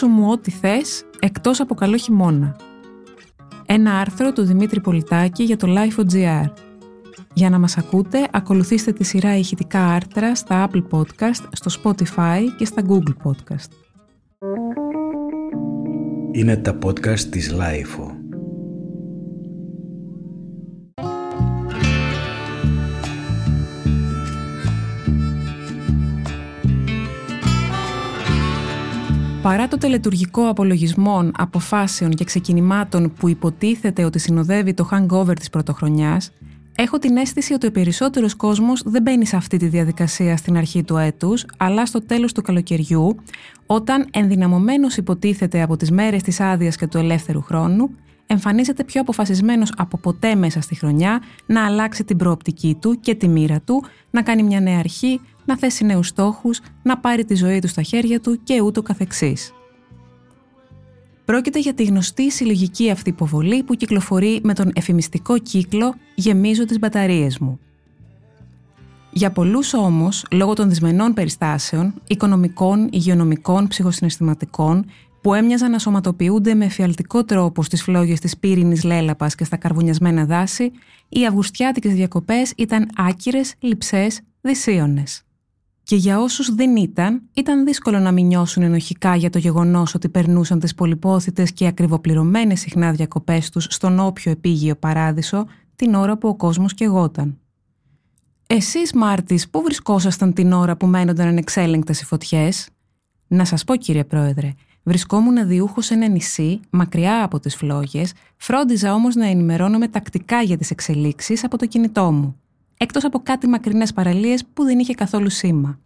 ρωτήσου μου ό,τι θες, εκτός από καλό χειμώνα. Ένα άρθρο του Δημήτρη Πολιτάκη για το Life.gr. Για να μας ακούτε, ακολουθήστε τη σειρά ηχητικά άρθρα στα Apple Podcast, στο Spotify και στα Google Podcast. Είναι τα podcast της Life. Παρά το τελετουργικό απολογισμών, αποφάσεων και ξεκινημάτων που υποτίθεται ότι συνοδεύει το hangover της πρωτοχρονιάς, έχω την αίσθηση ότι ο περισσότερος κόσμος δεν μπαίνει σε αυτή τη διαδικασία στην αρχή του έτους, αλλά στο τέλος του καλοκαιριού, όταν ενδυναμωμένος υποτίθεται από τις μέρες της άδειας και του ελεύθερου χρόνου, εμφανίζεται πιο αποφασισμένος από ποτέ μέσα στη χρονιά να αλλάξει την προοπτική του και τη μοίρα του, να κάνει μια νέα αρχή, να θέσει νέους στόχους, να πάρει τη ζωή του στα χέρια του και ούτω καθεξής. Πρόκειται για τη γνωστή συλλογική αυτή υποβολή που κυκλοφορεί με τον εφημιστικό κύκλο «Γεμίζω τις μπαταρίες μου». Για πολλούς όμως, λόγω των δυσμενών περιστάσεων, οικονομικών, υγειονομικών, ψυχοσυναισθηματικών, που έμοιαζαν να σωματοποιούνται με εφιαλτικό τρόπο στις φλόγες της πύρινης λέλαπας και στα καρβουνιασμένα δάση, οι αυγουστιάτικες διακοπές ήταν άκυρες, λυψές, δυσίωνες. Και για όσους δεν ήταν, ήταν δύσκολο να μην νιώσουν ενοχικά για το γεγονός ότι περνούσαν τις πολυπόθητες και ακριβοπληρωμένες συχνά διακοπές τους στον όποιο επίγειο παράδεισο την ώρα που ο κόσμος κεγόταν. Εσείς, Μάρτης, πού βρισκόσασταν την ώρα που μένονταν ανεξέλεγκτες οι φωτιές; Να σας πω, κύριε Πρόεδρε, βρισκόμουν διούχος σε ένα νησί, μακριά από τις φλόγες, φρόντιζα όμως να ενημερώνομαι τακτικά για τις εξελίξεις από το κινητό μου εκτός από κάτι μακρινές παραλίες που δεν είχε καθόλου σήμα.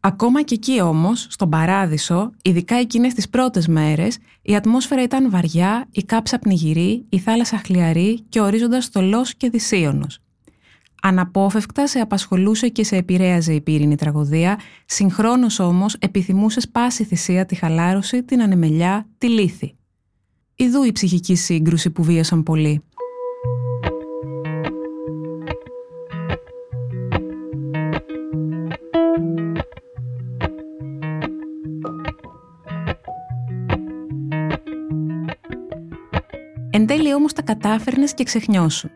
Ακόμα και εκεί όμως, στον παράδεισο, ειδικά εκείνες τις πρώτες μέρες, η ατμόσφαιρα ήταν βαριά, η κάψα πνιγυρή, η θάλασσα χλιαρή και ο ορίζοντας στολός και δυσίωνος. Αναπόφευκτα σε απασχολούσε και σε επηρέαζε η πύρινη τραγωδία, συγχρόνως όμως επιθυμούσε πάση θυσία τη χαλάρωση, την ανεμελιά, τη λύθη. Ιδού η ψυχική σύγκρουση που βίασαν πολλοί. Όμως τα κατάφερνες και ξεχνιώσου.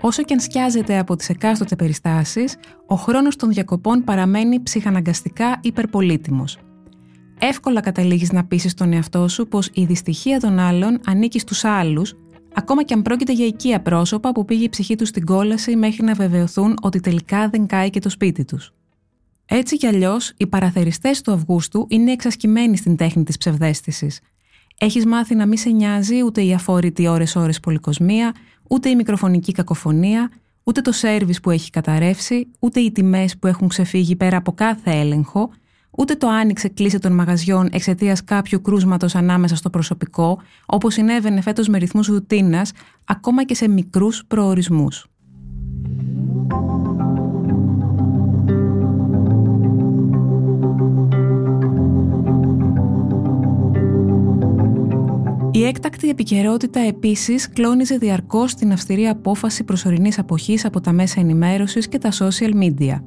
Όσο και αν σκιάζεται από τις εκάστοτε περιστάσεις, ο χρόνος των διακοπών παραμένει ψυχαναγκαστικά υπερπολίτιμος. Εύκολα καταλήγεις να πείσεις τον εαυτό σου πως η δυστυχία των άλλων ανήκει στους άλλους, ακόμα και αν πρόκειται για οικία πρόσωπα που πήγε η ψυχή τους στην κόλαση μέχρι να βεβαιωθούν ότι τελικά δεν κάει και το σπίτι τους. Έτσι κι αλλιώς, οι παραθεριστές του Αυγούστου είναι εξασκημένοι στην τέχνη της ψευδέστησης Έχεις μάθει να μην σε νοιάζει ούτε η αφόρητη ώρες-ώρες πολυκοσμία, ούτε η μικροφωνική κακοφωνία, ούτε το σέρβις που έχει καταρρεύσει, ούτε οι τιμές που έχουν ξεφύγει πέρα από κάθε έλεγχο, ούτε το άνοιξε κλείσε των μαγαζιών εξαιτίας κάποιου κρούσματος ανάμεσα στο προσωπικό, όπως συνέβαινε φέτος με ρυθμούς ρουτίνας, ακόμα και σε μικρούς προορισμούς. Έκτακτη επικαιρότητα επίσης κλώνιζε διαρκώς την αυστηρή απόφαση προσωρινής αποχής από τα μέσα ενημέρωσης και τα social media.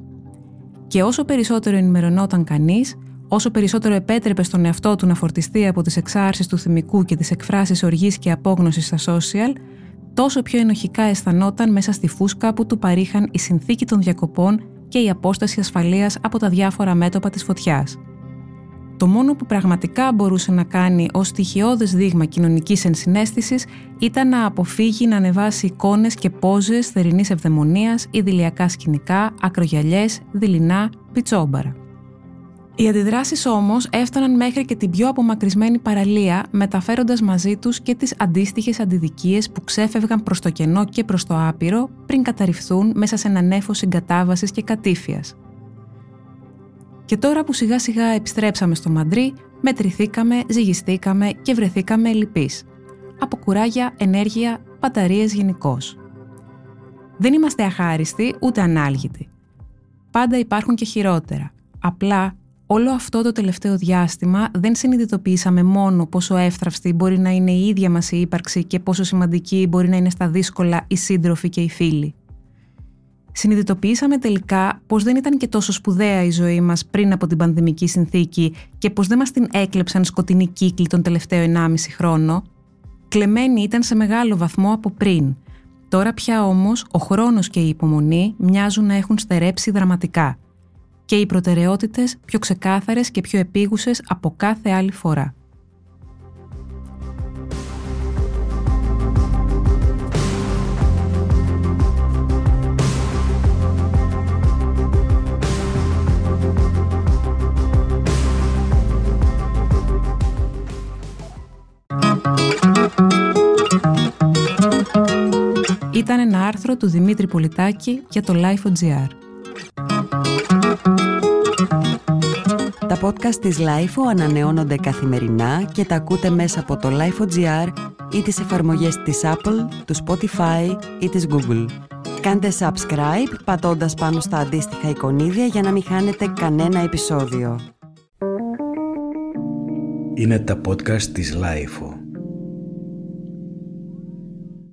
Και όσο περισσότερο ενημερωνόταν κανείς, όσο περισσότερο επέτρεπε στον εαυτό του να φορτιστεί από τις εξάρσεις του θυμικού και τις εκφράσεις οργής και απόγνωσης στα social, τόσο πιο ενοχικά αισθανόταν μέσα στη φούσκα που του παρήχαν η συνθήκη των διακοπών και η απόσταση ασφαλείας από τα διάφορα μέτωπα της φωτιάς. Το μόνο που πραγματικά μπορούσε να κάνει ως στοιχειώδες δείγμα κοινωνικής ενσυναίσθησης ήταν να αποφύγει να ανεβάσει εικόνες και πόζες θερινής ευδαιμονίας, ιδηλιακά σκηνικά, ακρογιαλιές, δειλινά, πιτσόμπαρα. Οι αντιδράσεις όμως έφταναν μέχρι και την πιο απομακρυσμένη παραλία, μεταφέροντας μαζί τους και τις αντίστοιχες αντιδικίες που ξέφευγαν προς το κενό και προς το άπειρο πριν καταρριφθούν μέσα σε ένα νέφος συγκατάβασης και κατήφιας. Και τώρα που σιγά σιγά επιστρέψαμε στο Μαντρί, μετρηθήκαμε, ζυγιστήκαμε και βρεθήκαμε λυπείς. Από κουράγια, ενέργεια, μπαταρίες γενικώς. Δεν είμαστε αχάριστοι ούτε ανάλγητοι. Πάντα υπάρχουν και χειρότερα. Απλά όλο αυτό το τελευταίο διάστημα δεν συνειδητοποιήσαμε μόνο πόσο εύθραυστη μπορεί να είναι η ίδια μας η ύπαρξη και πόσο σημαντική μπορεί να είναι στα δύσκολα οι σύντροφοι και οι φίλοι. Συνειδητοποιήσαμε τελικά πως δεν ήταν και τόσο σπουδαία η ζωή μας πριν από την πανδημική συνθήκη και πως δεν μας την έκλεψαν σκοτεινοί κύκλοι τον τελευταίο 1,5 χρόνο. Κλεμμένη ήταν σε μεγάλο βαθμό από πριν. Τώρα πια όμως ο χρόνος και η υπομονή μοιάζουν να έχουν στερέψει δραματικά και οι προτεραιότητες πιο ξεκάθαρες και πιο επίγουσες από κάθε άλλη φορά. Ήταν ένα άρθρο του Δημήτρη Πολιτάκη για το Life.gr. Τα podcast της LIFO ανανεώνονται καθημερινά και τα ακούτε μέσα από το Life.gr ή τις εφαρμογές της Apple, του Spotify ή της Google. Κάντε subscribe πατώντας πάνω στα αντίστοιχα εικονίδια για να μην χάνετε κανένα επεισόδιο. Είναι τα podcast της LIFO.